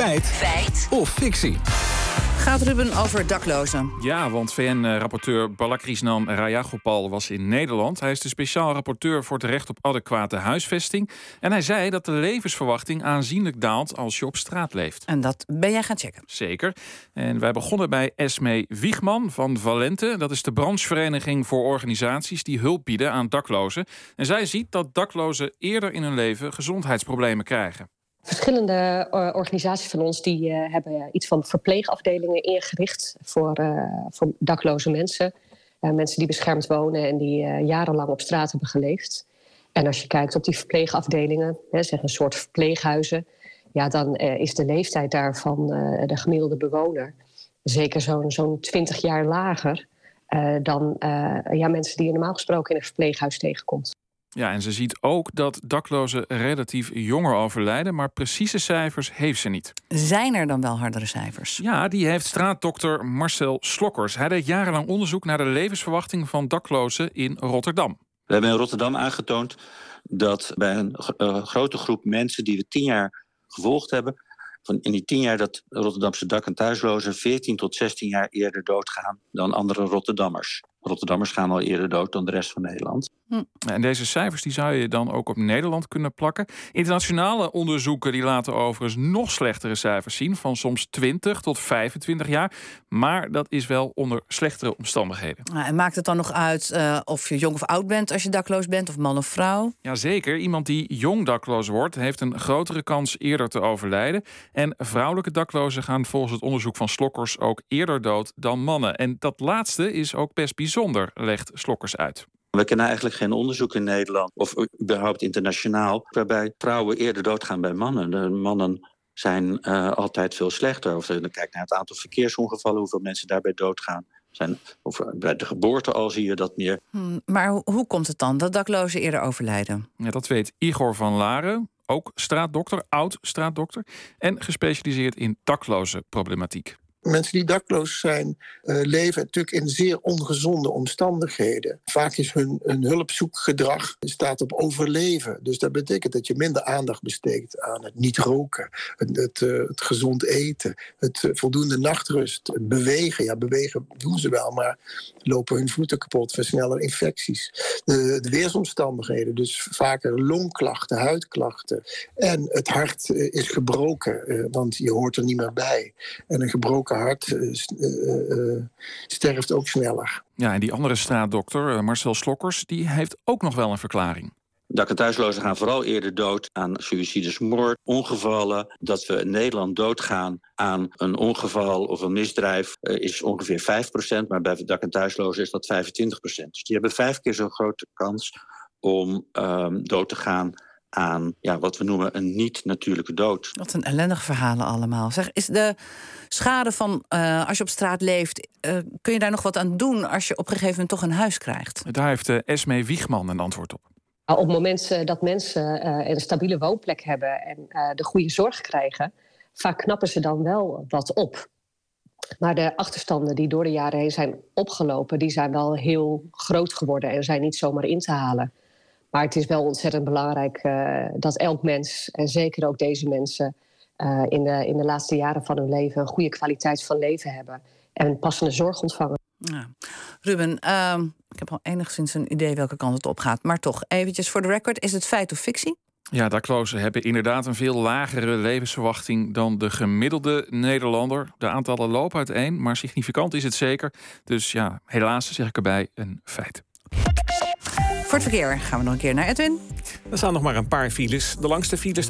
Feit. Feit. Of fictie. Gaat Ruben over daklozen? Ja, want VN-rapporteur Balakrisnan Rajagopal was in Nederland. Hij is de speciaal rapporteur voor het recht op adequate huisvesting. En hij zei dat de levensverwachting aanzienlijk daalt als je op straat leeft. En dat ben jij gaan checken. Zeker. En wij begonnen bij Esme Wiegman van Valente. Dat is de branchevereniging voor organisaties die hulp bieden aan daklozen. En zij ziet dat daklozen eerder in hun leven gezondheidsproblemen krijgen. Verschillende uh, organisaties van ons die, uh, hebben iets van verpleegafdelingen ingericht voor, uh, voor dakloze mensen. mensen die beschermd wonen en die jarenlang op straat hebben geleefd. En als je kijkt op die verpleegafdelingen, hè, zeg een soort verpleeghuizen, ja, dan is de leeftijd daarvan de gemiddelde bewoner zeker zo'n zo'n 20 jaar lager dan ja, mensen die je normaal gesproken in een verpleeghuis tegenkomt. Ja, en ze ziet ook dat daklozen relatief jonger overlijden, maar precieze cijfers heeft ze niet. Zijn er dan wel hardere cijfers? Ja, die heeft straatdokter Marcel Slokkers. Hij deed jarenlang onderzoek naar de levensverwachting van daklozen in Rotterdam. We hebben in Rotterdam aangetoond dat bij een uh, grote groep mensen die we tien jaar gevolgd hebben, van in die tien jaar dat Rotterdamse dak- en thuislozen 14 tot 16 jaar eerder doodgaan dan andere Rotterdammers. Rotterdammers gaan al eerder dood dan de rest van Nederland. Hm. En deze cijfers die zou je dan ook op Nederland kunnen plakken. Internationale onderzoeken die laten overigens nog slechtere cijfers zien, van soms 20 tot 25 jaar. Maar dat is wel onder slechtere omstandigheden. En maakt het dan nog uit uh, of je jong of oud bent als je dakloos bent, of man of vrouw? Jazeker. Iemand die jong dakloos wordt, heeft een grotere kans eerder te overlijden. En vrouwelijke daklozen gaan volgens het onderzoek van Slokkers ook eerder dood dan mannen. En dat laatste is ook best bijzonder, legt Slokkers uit. We kennen eigenlijk geen onderzoek in Nederland of überhaupt internationaal waarbij vrouwen eerder doodgaan bij mannen. De mannen zijn uh, altijd veel slechter. Of je kijkt naar het aantal verkeersongevallen, hoeveel mensen daarbij doodgaan. Zijn, of bij de geboorte al zie je dat meer. Hmm, maar hoe komt het dan dat daklozen eerder overlijden? Ja, dat weet Igor van Laren, ook straatdokter, oud straatdokter en gespecialiseerd in dakloze problematiek. Mensen die dakloos zijn, uh, leven natuurlijk in zeer ongezonde omstandigheden. Vaak is hun, hun hulpzoekgedrag staat op overleven. Dus dat betekent dat je minder aandacht besteedt aan het niet roken, het, het, uh, het gezond eten, het uh, voldoende nachtrust, het bewegen. Ja, bewegen doen ze wel, maar lopen hun voeten kapot, versneller infecties. De, de weersomstandigheden, dus vaker longklachten, huidklachten. En het hart is gebroken, want je hoort er niet meer bij. En een gebroken hart uh, uh, sterft ook sneller. Ja, en die andere straatdokter, Marcel Slokkers, die heeft ook nog wel een verklaring. Dak- en thuislozen gaan vooral eerder dood aan suïcides, moord, ongevallen. Dat we in Nederland doodgaan aan een ongeval of een misdrijf uh, is ongeveer 5%, maar bij dak- en thuislozen is dat 25%. Dus die hebben vijf keer zo'n grote kans om um, dood te gaan aan ja, wat we noemen een niet-natuurlijke dood. Wat een ellendig verhalen allemaal. Zeg, is de schade van uh, als je op straat leeft... Uh, kun je daar nog wat aan doen als je op een gegeven moment toch een huis krijgt? Daar heeft uh, Esme Wiegman een antwoord op. Op het moment dat mensen een stabiele woonplek hebben... en de goede zorg krijgen... vaak knappen ze dan wel wat op. Maar de achterstanden die door de jaren heen zijn opgelopen... die zijn wel heel groot geworden en zijn niet zomaar in te halen. Maar het is wel ontzettend belangrijk uh, dat elk mens, en zeker ook deze mensen, uh, in, de, in de laatste jaren van hun leven een goede kwaliteit van leven hebben en passende zorg ontvangen. Ja. Ruben, uh, ik heb al enigszins een idee welke kant het op gaat. Maar toch, eventjes voor de record, is het feit of fictie? Ja, daklozen hebben inderdaad een veel lagere levensverwachting dan de gemiddelde Nederlander. De aantallen lopen uiteen, maar significant is het zeker. Dus ja, helaas zeg ik erbij een feit. Voor het verkeer gaan we nog een keer naar Edwin. Er staan nog maar een paar files. De langste files